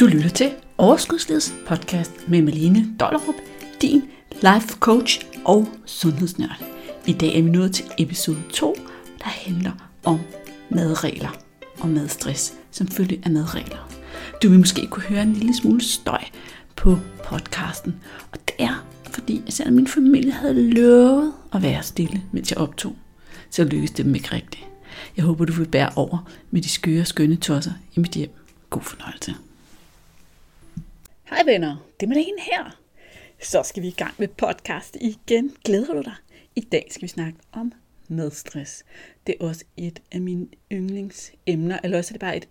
Du lytter til Overskudslivets podcast med Malene Dollerup, din life coach og sundhedsnørd. I dag er vi nået til episode 2, der handler om madregler og madstress som følge af madregler. Du vil måske kunne høre en lille smule støj på podcasten, og det er fordi, at selvom min familie havde lovet at være stille, mens jeg optog, så lykkedes det dem ikke rigtigt. Jeg håber, du vil bære over med de skøre, skønne tosser i mit hjem. God fornøjelse. Hej venner, det er Malene her. Så skal vi i gang med podcast igen. Glæder du dig? I dag skal vi snakke om madstress. Det er også et af mine yndlingsemner, eller også er det bare et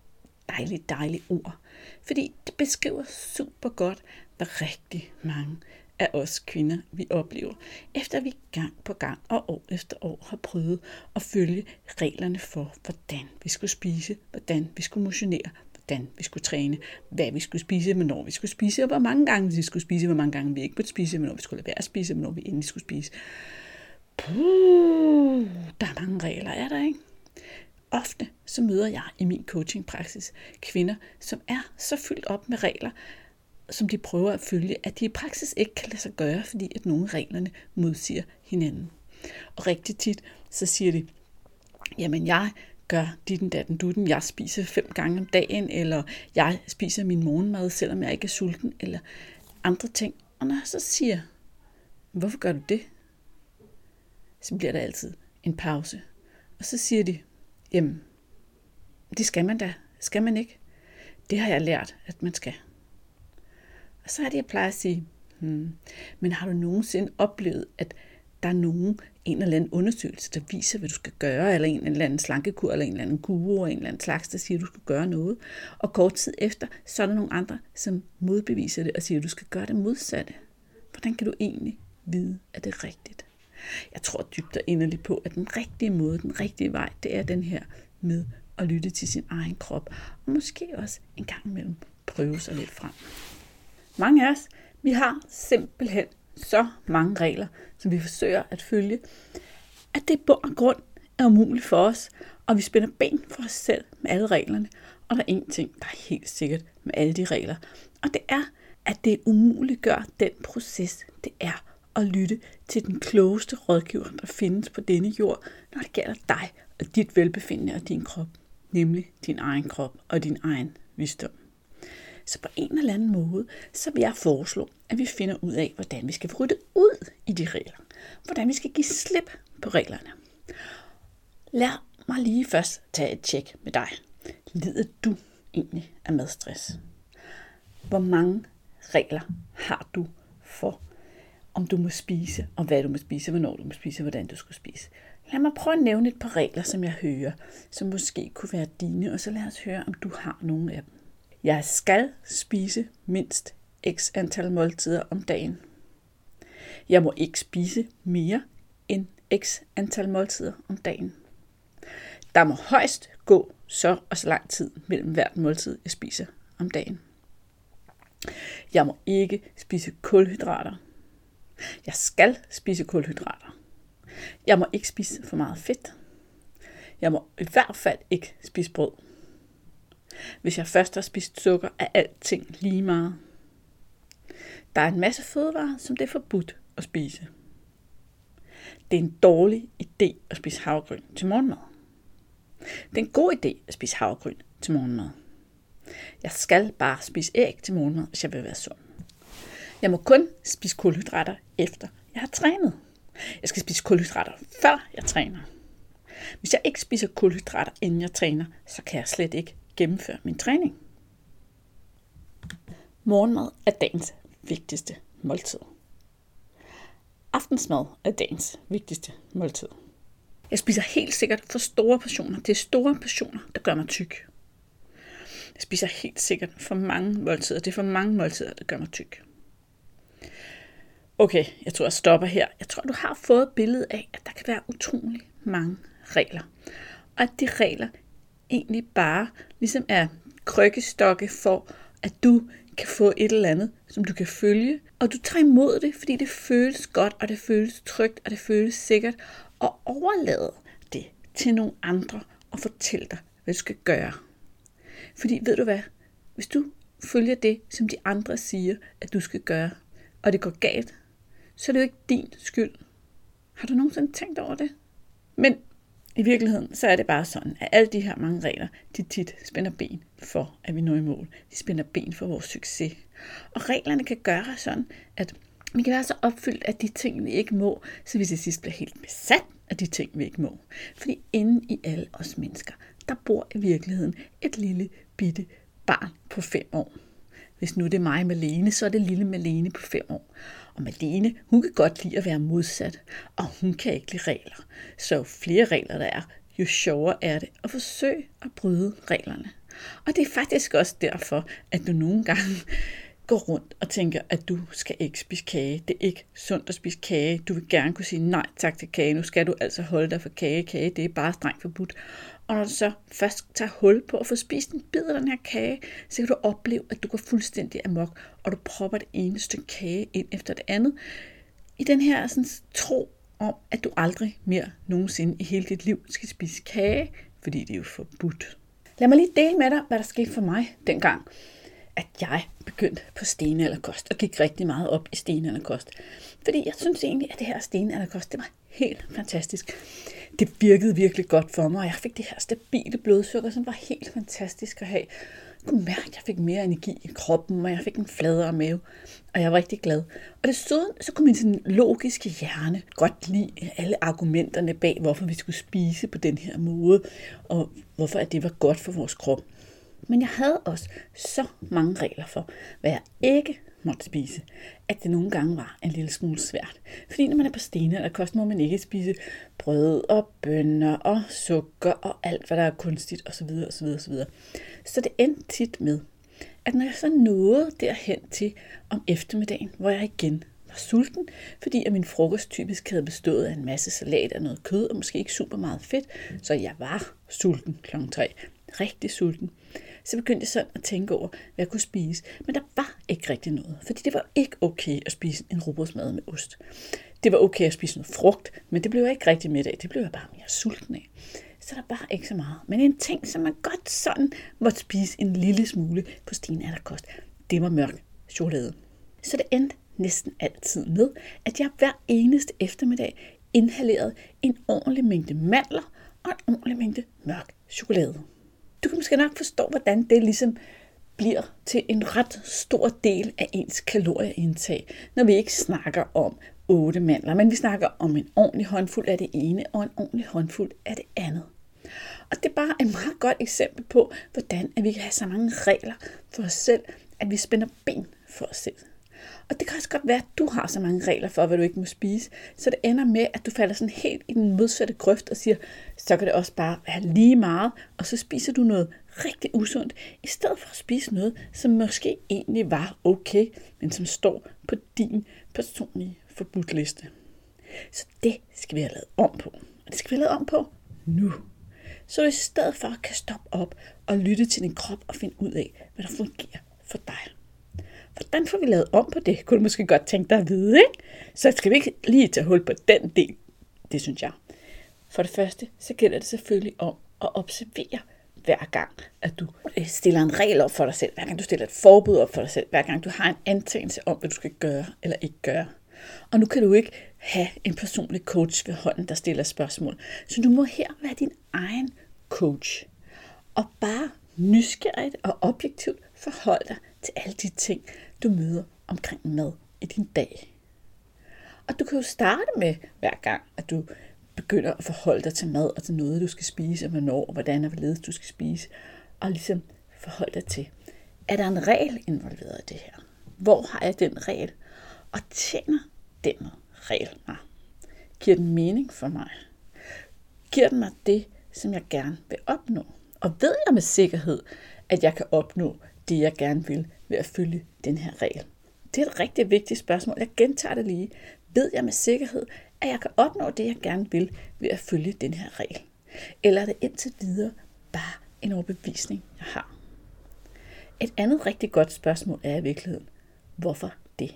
dejligt, dejligt ord. Fordi det beskriver super godt, hvad rigtig mange af os kvinder, vi oplever, efter vi gang på gang og år efter år har prøvet at følge reglerne for, hvordan vi skulle spise, hvordan vi skulle motionere, hvordan vi skulle træne, hvad vi skulle spise, hvornår vi skulle spise, og hvor mange gange vi skulle spise, hvor mange gange vi ikke måtte spise, hvornår vi skulle lade være at spise, hvornår vi endelig skulle spise. Puh, der er mange regler, er der ikke? Ofte så møder jeg i min coachingpraksis kvinder, som er så fyldt op med regler, som de prøver at følge, at de i praksis ikke kan lade sig gøre, fordi at nogle af reglerne modsiger hinanden. Og rigtig tit, så siger de, jamen jeg gør ditten datten dutten, jeg spiser fem gange om dagen, eller jeg spiser min morgenmad, selvom jeg ikke er sulten, eller andre ting. Og når jeg så siger, hvorfor gør du det? Så bliver der altid en pause. Og så siger de, jamen, det skal man da. Skal man ikke? Det har jeg lært, at man skal. Og så er det, jeg plejer at sige, hmm, men har du nogensinde oplevet, at der er nogen, en eller anden undersøgelse, der viser, hvad du skal gøre, eller en eller anden slankekur, eller en eller anden guru, eller en eller anden slags, der siger, at du skal gøre noget. Og kort tid efter, så er der nogle andre, som modbeviser det og siger, at du skal gøre det modsatte. Hvordan kan du egentlig vide, at det er rigtigt? Jeg tror dybt og inderligt på, at den rigtige måde, den rigtige vej, det er den her med at lytte til sin egen krop, og måske også en gang imellem prøve sig lidt frem. Mange af os, vi har simpelthen så mange regler, som vi forsøger at følge, at det på bund og grund er umuligt for os, og vi spænder ben for os selv med alle reglerne. Og der er en ting, der er helt sikkert med alle de regler, og det er, at det umuligt gør den proces, det er at lytte til den klogeste rådgiver, der findes på denne jord, når det gælder dig og dit velbefindende og din krop, nemlig din egen krop og din egen visdom. Så på en eller anden måde, så vil jeg foreslå, at vi finder ud af, hvordan vi skal rydde ud i de regler. Hvordan vi skal give slip på reglerne. Lad mig lige først tage et tjek med dig. Lider du egentlig af madstress? Hvor mange regler har du for, om du må spise, og hvad du må spise, hvornår du må spise, og hvordan du skal spise? Lad mig prøve at nævne et par regler, som jeg hører, som måske kunne være dine, og så lad os høre, om du har nogle af dem. Jeg skal spise mindst x antal måltider om dagen. Jeg må ikke spise mere end x antal måltider om dagen. Der må højst gå så og så lang tid mellem hvert måltid, jeg spiser om dagen. Jeg må ikke spise kulhydrater. Jeg skal spise kulhydrater. Jeg må ikke spise for meget fedt. Jeg må i hvert fald ikke spise brød. Hvis jeg først har spist sukker, er alting lige meget. Der er en masse fødevarer, som det er forbudt at spise. Det er en dårlig idé at spise havregryn til morgenmad. Det er en god idé at spise havregryn til morgenmad. Jeg skal bare spise æg til morgenmad, hvis jeg vil være sund. Jeg må kun spise kulhydrater efter jeg har trænet. Jeg skal spise kulhydrater før jeg træner. Hvis jeg ikke spiser kulhydrater inden jeg træner, så kan jeg slet ikke gennemføre min træning. Morgenmad er dagens vigtigste måltid. Aftensmad er dagens vigtigste måltid. Jeg spiser helt sikkert for store portioner. Det er store portioner, der gør mig tyk. Jeg spiser helt sikkert for mange måltider. Det er for mange måltider, der gør mig tyk. Okay, jeg tror, jeg stopper her. Jeg tror, du har fået billedet billede af, at der kan være utrolig mange regler. Og at de regler egentlig bare ligesom er krykkestokke for, at du kan få et eller andet, som du kan følge, og du tager imod det, fordi det føles godt, og det føles trygt, og det føles sikkert, og overlade det til nogle andre og fortælle dig, hvad du skal gøre. Fordi ved du hvad, hvis du følger det, som de andre siger, at du skal gøre, og det går galt, så er det jo ikke din skyld. Har du nogensinde tænkt over det? Men i virkeligheden, så er det bare sådan, at alle de her mange regler, de tit spænder ben for, at vi når i mål. De spænder ben for vores succes. Og reglerne kan gøre sådan, at vi kan være så opfyldt af de ting, vi ikke må, så vi til sidst bliver helt besat af de ting, vi ikke må. Fordi inde i alle os mennesker, der bor i virkeligheden et lille bitte barn på fem år. Hvis nu det er mig, Malene, så er det lille Malene på fem år. Og Malene, hun kan godt lide at være modsat, og hun kan ikke lide regler. Så jo flere regler der er, jo sjovere er det at forsøge at bryde reglerne. Og det er faktisk også derfor, at du nogle gange går rundt og tænker, at du skal ikke spise kage. Det er ikke sundt at spise kage. Du vil gerne kunne sige nej tak til kage. Nu skal du altså holde dig for kage. Kage, det er bare strengt forbudt. Og når du så først tager hul på at få spist en bid af den her kage, så kan du opleve, at du går fuldstændig amok, og du propper det ene stykke kage ind efter det andet. I den her sådan, tro om, at du aldrig mere nogensinde i hele dit liv skal spise kage, fordi det er jo forbudt. Lad mig lige dele med dig, hvad der skete for mig dengang, at jeg begyndte på stenalderkost og gik rigtig meget op i stenalderkost. Fordi jeg synes egentlig, at det her stenalderkost, det var helt fantastisk. Det virkede virkelig godt for mig, og jeg fik det her stabile blodsukker, som var helt fantastisk at have. Jeg kunne mærke, at jeg fik mere energi i kroppen, og jeg fik en fladere mave, og jeg var rigtig glad. Og desuden så kunne min sådan logiske hjerne godt lide alle argumenterne bag, hvorfor vi skulle spise på den her måde, og hvorfor at det var godt for vores krop. Men jeg havde også så mange regler for, hvad jeg ikke måtte spise, at det nogle gange var en lille smule svært. Fordi når man er på stene, der koster, må man ikke spise brød og bønner og sukker og alt, hvad der er kunstigt osv. osv., osv. Så det endte tit med, at når jeg så nåede derhen til om eftermiddagen, hvor jeg igen var sulten, fordi at min frokost typisk havde bestået af en masse salat og noget kød, og måske ikke super meget fedt, så jeg var sulten kl. 3. Rigtig sulten så begyndte jeg sådan at tænke over, hvad jeg kunne spise. Men der var ikke rigtig noget, fordi det var ikke okay at spise en robotsmad med ost. Det var okay at spise noget frugt, men det blev jeg ikke rigtig middag. af. Det blev jeg bare mere sulten af. Så der var ikke så meget. Men en ting, som man godt sådan måtte spise en lille smule på Stine det var mørk chokolade. Så det endte næsten altid med, at jeg hver eneste eftermiddag inhalerede en ordentlig mængde mandler og en ordentlig mængde mørk chokolade. Du kan måske nok forstå, hvordan det ligesom bliver til en ret stor del af ens kalorieindtag, når vi ikke snakker om otte mandler, men vi snakker om en ordentlig håndfuld af det ene og en ordentlig håndfuld af det andet. Og det er bare et meget godt eksempel på, hvordan at vi kan have så mange regler for os selv, at vi spænder ben for os selv. Og det kan også godt være, at du har så mange regler for, hvad du ikke må spise, så det ender med, at du falder sådan helt i den modsatte grøft og siger, så kan det også bare være lige meget, og så spiser du noget rigtig usundt, i stedet for at spise noget, som måske egentlig var okay, men som står på din personlige forbudtliste. Så det skal vi have lavet om på. Og det skal vi have lavet om på nu. Så du i stedet for kan stoppe op og lytte til din krop og finde ud af, hvad der fungerer for dig. Hvordan får vi lavet om på det? Kunne du måske godt tænke dig at vide, ikke? Så skal vi ikke lige tage hul på den del. Det synes jeg. For det første, så gælder det selvfølgelig om at observere hver gang, at du øh, stiller en regel op for dig selv, hver gang du stiller et forbud op for dig selv, hver gang du har en antagelse om, hvad du skal gøre eller ikke gøre. Og nu kan du ikke have en personlig coach ved hånden, der stiller spørgsmål. Så du må her være din egen coach. Og bare nysgerrigt og objektivt forholde dig til alle de ting, du møder omkring mad i din dag. Og du kan jo starte med hver gang, at du begynder at forholde dig til mad og til noget, du skal spise, og hvornår, og hvordan og hvorledes du skal spise, og ligesom forholde dig til, er der en regel involveret i det her? Hvor har jeg den regel? Og tjener den regel mig? Giver den mening for mig? Giver den mig det, som jeg gerne vil opnå? Og ved jeg med sikkerhed, at jeg kan opnå det, jeg gerne vil ved at følge den her regel? Det er et rigtig vigtigt spørgsmål. Jeg gentager det lige. Ved jeg med sikkerhed, at jeg kan opnå det, jeg gerne vil ved at følge den her regel? Eller er det indtil videre bare en overbevisning, jeg har? Et andet rigtig godt spørgsmål er i virkeligheden, hvorfor det?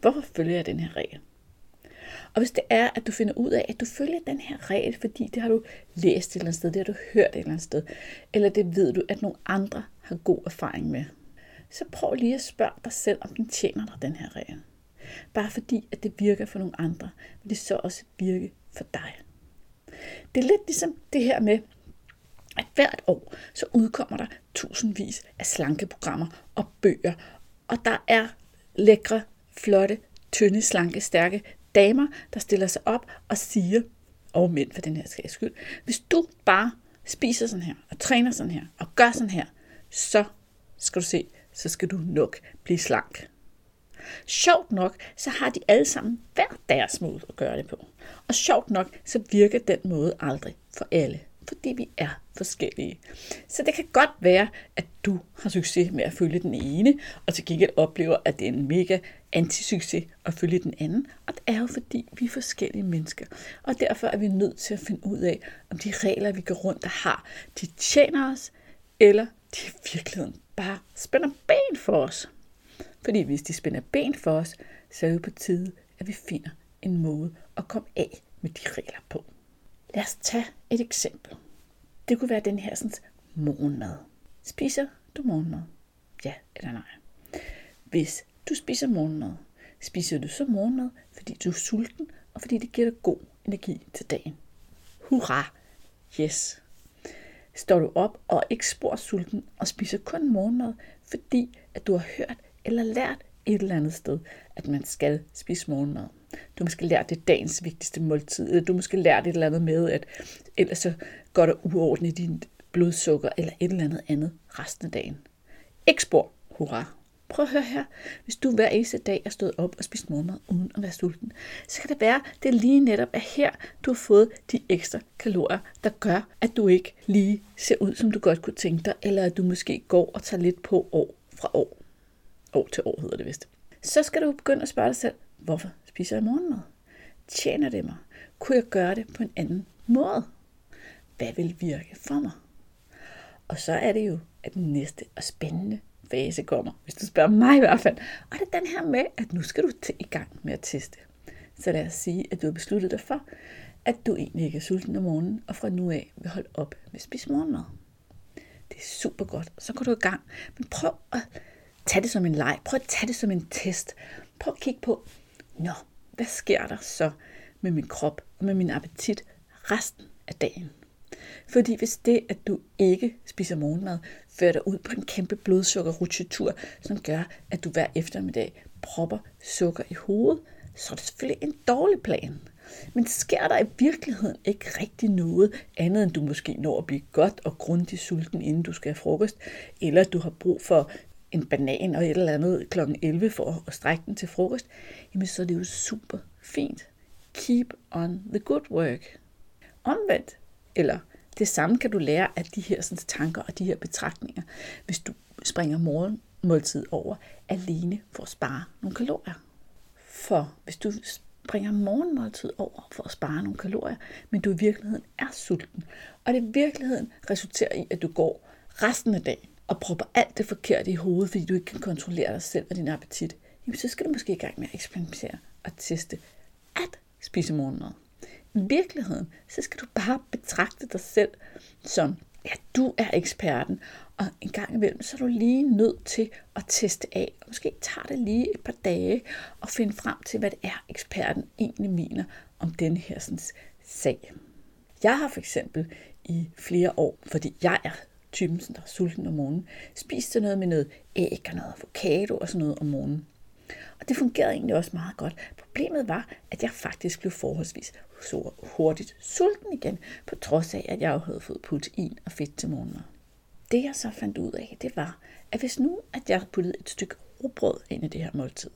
Hvorfor følger jeg den her regel? Og hvis det er, at du finder ud af, at du følger den her regel, fordi det har du læst et eller andet sted, det har du hørt et eller andet sted, eller det ved du, at nogle andre har god erfaring med, så prøv lige at spørge dig selv, om den tjener dig, den her regel. Bare fordi, at det virker for nogle andre, vil det så også virke for dig. Det er lidt ligesom det her med, at hvert år så udkommer der tusindvis af slankeprogrammer og bøger, og der er lækre, flotte, tynde, slanke, stærke damer, der stiller sig op og siger, og mænd for den her skyld, hvis du bare spiser sådan her, og træner sådan her, og gør sådan her, så skal du se, så skal du nok blive slank. Sjovt nok, så har de alle sammen hver deres måde at gøre det på. Og sjovt nok, så virker den måde aldrig for alle, fordi vi er forskellige. Så det kan godt være, at du har succes med at følge den ene, og til gengæld oplever, at det er en mega antisucces at følge den anden. Og det er jo fordi, vi er forskellige mennesker. Og derfor er vi nødt til at finde ud af, om de regler, vi går rundt og har, de tjener os, eller de i virkeligheden bare spænder ben for os. Fordi hvis de spænder ben for os, så er det på tide, at vi finder en måde at komme af med de regler på. Lad os tage et eksempel. Det kunne være den her sådan, morgenmad. Spiser du morgenmad? Ja eller nej? Hvis du spiser morgenmad, spiser du så morgenmad, fordi du er sulten, og fordi det giver dig god energi til dagen. Hurra! Yes! Står du op og ikke spor sulten og spiser kun morgenmad, fordi at du har hørt eller lært et eller andet sted, at man skal spise morgenmad. Du måske lært det dagens vigtigste måltid, eller du måske lært et eller andet med, at ellers så går der uorden i din blodsukker, eller et eller andet andet resten af dagen. Ikke spor, hurra. Prøv at høre her. Hvis du hver eneste dag er stået op og spist morgenmad uden at være sulten, så kan det være, at det lige netop er her, du har fået de ekstra kalorier, der gør, at du ikke lige ser ud, som du godt kunne tænke dig, eller at du måske går og tager lidt på år fra år. År til år hedder det vist. Så skal du begynde at spørge dig selv, hvorfor spiser jeg morgenmad? Tjener det mig? Kunne jeg gøre det på en anden måde? Hvad vil virke for mig? Og så er det jo, at den næste og spændende fase kommer, hvis du spørger mig i hvert fald. Og det er den her med, at nu skal du i gang med at teste. Så lad os sige, at du har besluttet dig for, at du egentlig ikke er sulten om morgenen, og fra nu af vil holde op med at spise morgenmad. Det er super godt. Så går du i gang. Men prøv at tage det som en leg. Prøv at tage det som en test. Prøv at kigge på, nå, hvad sker der så med min krop og med min appetit resten af dagen? Fordi hvis det, at du ikke spiser morgenmad, fører dig ud på en kæmpe blodsukkerrutsjetur, som gør, at du hver eftermiddag propper sukker i hovedet, så er det selvfølgelig en dårlig plan. Men sker der i virkeligheden ikke rigtig noget andet, end du måske når at blive godt og grundigt sulten, inden du skal have frokost, eller du har brug for en banan og et eller andet kl. 11 for at strække den til frokost, jamen så er det jo super fint. Keep on the good work. Omvendt, eller det samme kan du lære af de her sådan, tanker og de her betragtninger, hvis du springer morgenmåltid over alene for at spare nogle kalorier. For hvis du springer morgenmåltid over for at spare nogle kalorier, men du i virkeligheden er sulten, og det i virkeligheden resulterer i, at du går resten af dagen og propper alt det forkerte i hovedet, fordi du ikke kan kontrollere dig selv og din appetit, jamen så skal du måske i gang med at eksperimentere og teste at spise morgenmad. Virkeligheden, så skal du bare betragte dig selv som, ja, du er eksperten, og en gang imellem, så er du lige nødt til at teste af, og måske tager det lige et par dage og finde frem til, hvad det er, eksperten egentlig mener om den her sådan, sag. Jeg har for eksempel i flere år, fordi jeg er typen, der er sulten om morgenen, spist noget med noget æg og noget avocado og sådan noget om morgenen. Og det fungerede egentlig også meget godt. Problemet var, at jeg faktisk blev forholdsvis så hurtigt sulten igen, på trods af, at jeg havde fået protein og fedt til morgenmad. Det jeg så fandt ud af, det var, at hvis nu at jeg puttede et stykke rugbrød ind i det her måltid,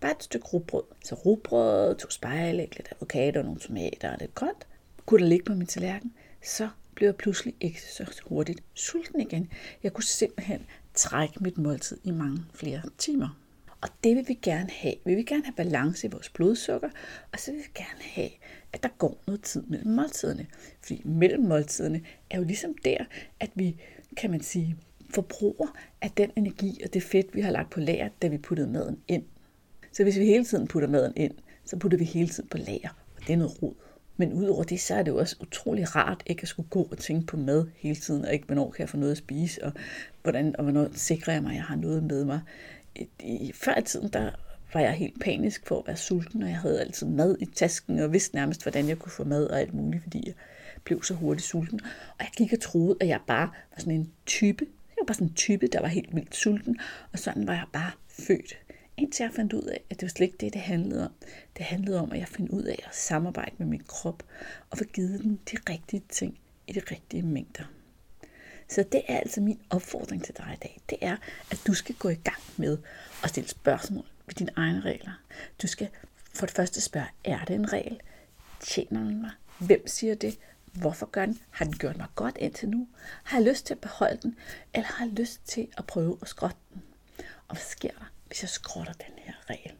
bare et stykke rugbrød, så rugbrød, to spejlæg, lidt avocado, nogle tomater og lidt grønt, kunne der ligge på min tallerken, så blev jeg pludselig ikke så hurtigt sulten igen. Jeg kunne simpelthen trække mit måltid i mange flere timer. Og det vil vi gerne have. Vi vil gerne have balance i vores blodsukker, og så vil vi gerne have, at der går noget tid mellem måltiderne. Fordi mellem måltiderne er jo ligesom der, at vi, kan man sige, forbruger af den energi og det fedt, vi har lagt på lager, da vi puttede maden ind. Så hvis vi hele tiden putter maden ind, så putter vi hele tiden på lager, og det er noget rod. Men udover det, så er det jo også utrolig rart ikke at skulle gå og tænke på mad hele tiden, og ikke hvornår kan jeg få noget at spise, og hvordan og hvornår sikrer jeg mig, at jeg har noget med mig. I, i, før i tiden, der var jeg helt panisk for at være sulten, og jeg havde altid mad i tasken, og vidste nærmest, hvordan jeg kunne få mad og alt muligt, fordi jeg blev så hurtigt sulten. Og jeg gik og troede, at jeg bare var sådan en type. Jeg var bare sådan en type, der var helt vildt sulten, og sådan var jeg bare født. Indtil jeg fandt ud af, at det var slet ikke det, det handlede om. Det handlede om, at jeg fandt ud af at samarbejde med min krop og få givet den de rigtige ting i de rigtige mængder. Så det er altså min opfordring til dig i dag. Det er, at du skal gå i gang med at stille spørgsmål ved dine egne regler. Du skal for det første spørge, er det en regel? Tjener den mig? Hvem siger det? Hvorfor gør den? Har den gjort mig godt indtil nu? Har jeg lyst til at beholde den? Eller har jeg lyst til at prøve at skrotte den? Og hvad sker der, hvis jeg skrotter den her regel?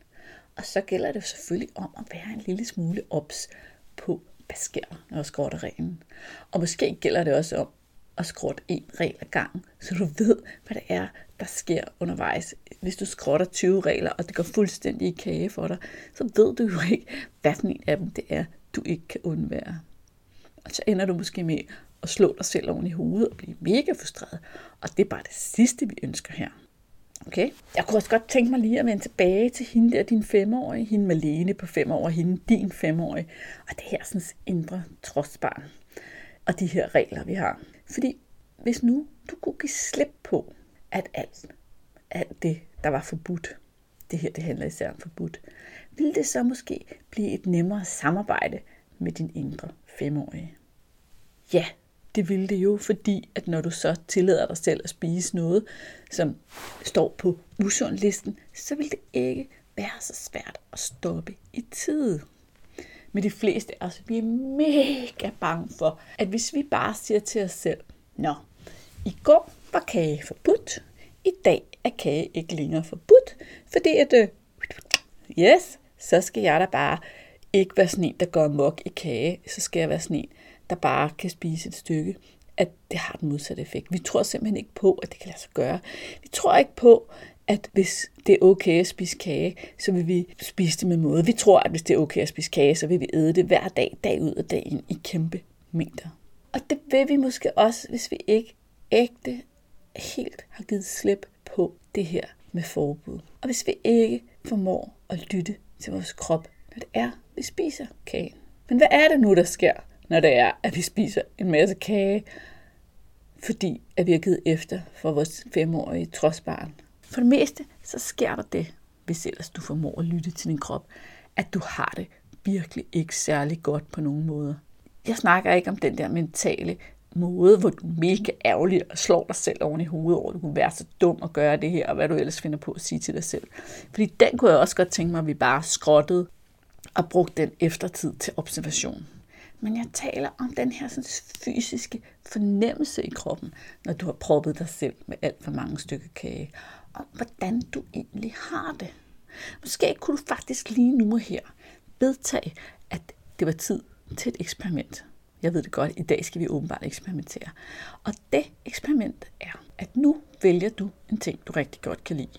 Og så gælder det selvfølgelig om at være en lille smule ops på, hvad sker der, når jeg skrotter reglen. Og måske gælder det også om og skråt en regel ad gangen, så du ved, hvad det er, der sker undervejs. Hvis du skrotter 20 regler, og det går fuldstændig i kage for dig, så ved du jo ikke, hvad for en af dem det er, du ikke kan undvære. Og så ender du måske med at slå dig selv oven i hovedet og blive mega frustreret. Og det er bare det sidste, vi ønsker her. Okay? Jeg kunne også godt tænke mig lige at vende tilbage til hende der, din femårige, hende Malene på fem år, hende din femårige, og det her sådan indre trodsbarn, og de her regler, vi har. Fordi hvis nu du kunne give slip på, at alt, alt det, der var forbudt, det her det handler især om forbudt, ville det så måske blive et nemmere samarbejde med din indre femårige? Ja, det ville det jo, fordi at når du så tillader dig selv at spise noget, som står på usundlisten, så vil det ikke være så svært at stoppe i tide. Men de fleste af os, vi er mega bange for, at hvis vi bare siger til os selv, Nå, i går var kage forbudt, i dag er kage ikke længere forbudt, fordi at, øh, yes, så skal jeg da bare ikke være sådan en, der går mok i kage, så skal jeg være sådan en, der bare kan spise et stykke, at det har den modsatte effekt. Vi tror simpelthen ikke på, at det kan lade sig gøre. Vi tror ikke på, at hvis det er okay at spise kage, så vil vi spise det med måde. Vi tror, at hvis det er okay at spise kage, så vil vi æde det hver dag, dag ud og dag ind i kæmpe mængder. Og det vil vi måske også, hvis vi ikke ægte helt har givet slip på det her med forbud. Og hvis vi ikke formår at lytte til vores krop, når det er, vi spiser kagen. Men hvad er det nu, der sker, når det er, at vi spiser en masse kage, fordi at vi har givet efter for vores femårige trodsbarn? For det meste, så sker der det, hvis ellers du formår at lytte til din krop, at du har det virkelig ikke særlig godt på nogen måder. Jeg snakker ikke om den der mentale måde, hvor du er mega ærgerlig og slår dig selv oven i hovedet over, at du kunne være så dum at gøre det her, og hvad du ellers finder på at sige til dig selv. Fordi den kunne jeg også godt tænke mig, at vi bare skrottede og brugte den eftertid til observation. Men jeg taler om den her sådan, fysiske fornemmelse i kroppen, når du har proppet dig selv med alt for mange stykker kage, om, hvordan du egentlig har det. Måske kunne du faktisk lige nu og her vedtage, at det var tid til et eksperiment. Jeg ved det godt, i dag skal vi åbenbart eksperimentere. Og det eksperiment er, at nu vælger du en ting, du rigtig godt kan lide.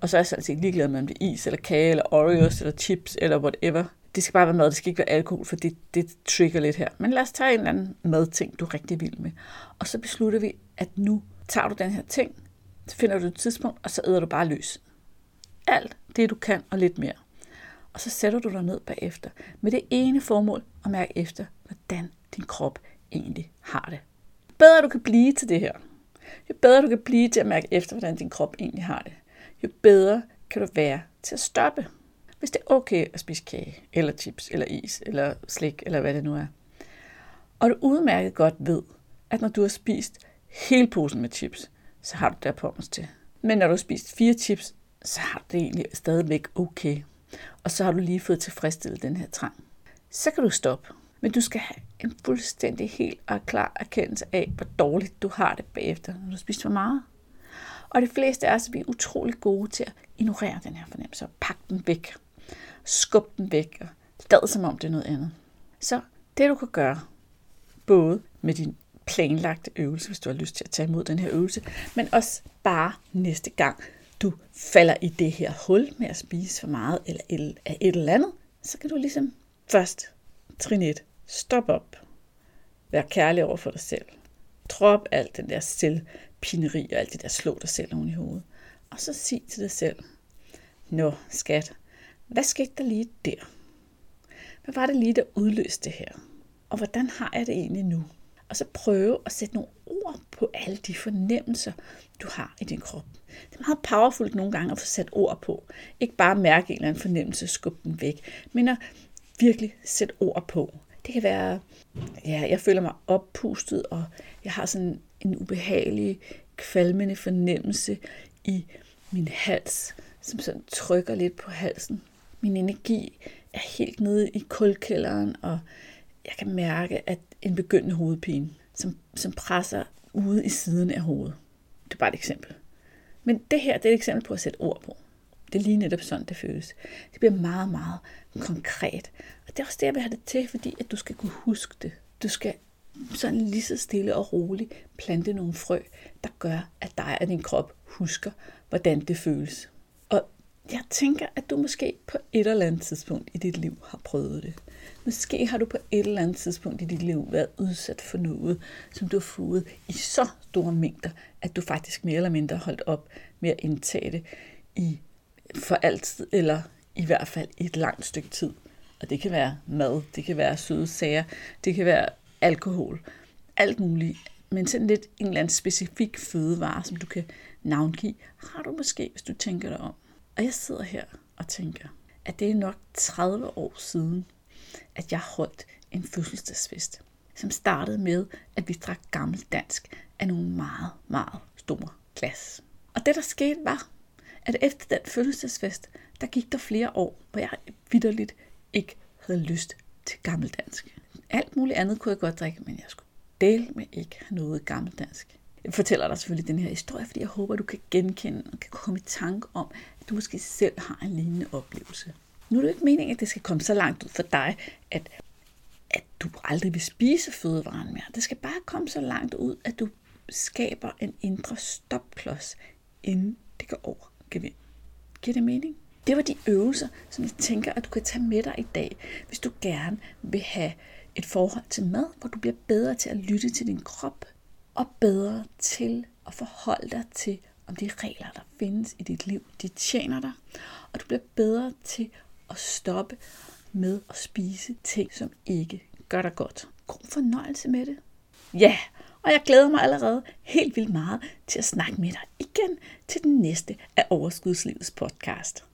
Og så er jeg altså ikke ligeglad med, om det er is, eller kage, eller Oreos, eller chips, eller whatever. Det skal bare være mad, det skal ikke være alkohol, for det, det trigger lidt her. Men lad os tage en eller anden madting, du er rigtig vild med. Og så beslutter vi, at nu tager du den her ting, så finder du et tidspunkt, og så æder du bare løs. Alt det, du kan, og lidt mere. Og så sætter du dig ned bagefter med det ene formål at mærke efter, hvordan din krop egentlig har det. Jo bedre du kan blive til det her, jo bedre du kan blive til at mærke efter, hvordan din krop egentlig har det, jo bedre kan du være til at stoppe. Hvis det er okay at spise kage, eller chips, eller is, eller slik, eller hvad det nu er. Og du udmærket godt ved, at når du har spist hele posen med chips, så har du der pommes til. Men når du har spist fire chips, så har du det egentlig stadigvæk okay. Og så har du lige fået tilfredsstillet den her trang. Så kan du stoppe. Men du skal have en fuldstændig helt og klar erkendelse af, hvor dårligt du har det bagefter, når du spiser for meget. Og de fleste af os er utrolig gode til at ignorere den her fornemmelse og pakke den væk. Skub den væk og lad som om det er noget andet. Så det du kan gøre, både med din planlagt øvelse, hvis du har lyst til at tage imod den her øvelse, men også bare næste gang, du falder i det her hul med at spise for meget eller af et eller andet, så kan du ligesom først, trin 1, Stop op. Vær kærlig over for dig selv. Drop alt den der selvpineri og alt det der slå dig selv oven i hovedet. Og så sig til dig selv, Nå, skat, hvad skete der lige der? Hvad var det lige, der udløste det her? Og hvordan har jeg det egentlig nu? Og så prøve at sætte nogle ord på alle de fornemmelser, du har i din krop. Det er meget powerfult nogle gange at få sat ord på. Ikke bare mærke en eller anden fornemmelse, skubbe den væk, men at virkelig sætte ord på. Det kan være, ja, jeg føler mig oppustet, og jeg har sådan en ubehagelig, kvalmende fornemmelse i min hals, som sådan trykker lidt på halsen. Min energi er helt nede i kulkælderen, og jeg kan mærke, at en begyndende hovedpine, som, som presser ude i siden af hovedet. Det er bare et eksempel. Men det her det er et eksempel på at sætte ord på. Det er lige netop sådan, det føles. Det bliver meget, meget konkret. Og det er også det, jeg vil have det til, fordi at du skal kunne huske det. Du skal sådan lige så stille og roligt plante nogle frø, der gør, at dig og din krop husker, hvordan det føles. Og jeg tænker, at du måske på et eller andet tidspunkt i dit liv har prøvet det. Måske har du på et eller andet tidspunkt i dit liv været udsat for noget, som du har fået i så store mængder, at du faktisk mere eller mindre holdt op med at indtage det i for altid, eller i hvert fald i et langt stykke tid. Og det kan være mad, det kan være søde sager, det kan være alkohol, alt muligt. Men sådan lidt en eller anden specifik fødevare, som du kan navngive, har du måske, hvis du tænker dig om. Og jeg sidder her og tænker, at det er nok 30 år siden, at jeg holdt en fødselsdagsfest, som startede med, at vi drak gammel dansk af nogle meget, meget store glas. Og det, der skete, var, at efter den fødselsdagsfest, der gik der flere år, hvor jeg vidderligt ikke havde lyst til gammeldansk. Alt muligt andet kunne jeg godt drikke, men jeg skulle dele med ikke have noget gammeldansk. Jeg fortæller dig selvfølgelig den her historie, fordi jeg håber, du kan genkende og kan komme i tanke om, at du måske selv har en lignende oplevelse. Nu er det ikke meningen, at det skal komme så langt ud for dig, at, at du aldrig vil spise fødevaren mere. Det skal bare komme så langt ud, at du skaber en indre stopklods, inden det går over gevind. Giver det mening? Det var de øvelser, som jeg tænker, at du kan tage med dig i dag, hvis du gerne vil have et forhold til mad, hvor du bliver bedre til at lytte til din krop, og bedre til at forholde dig til, om de regler, der findes i dit liv, de tjener dig, og du bliver bedre til at stoppe med at spise ting, som ikke gør dig godt. God fornøjelse med det. Ja, og jeg glæder mig allerede helt vildt meget til at snakke med dig igen til den næste af Overskudslivets podcast.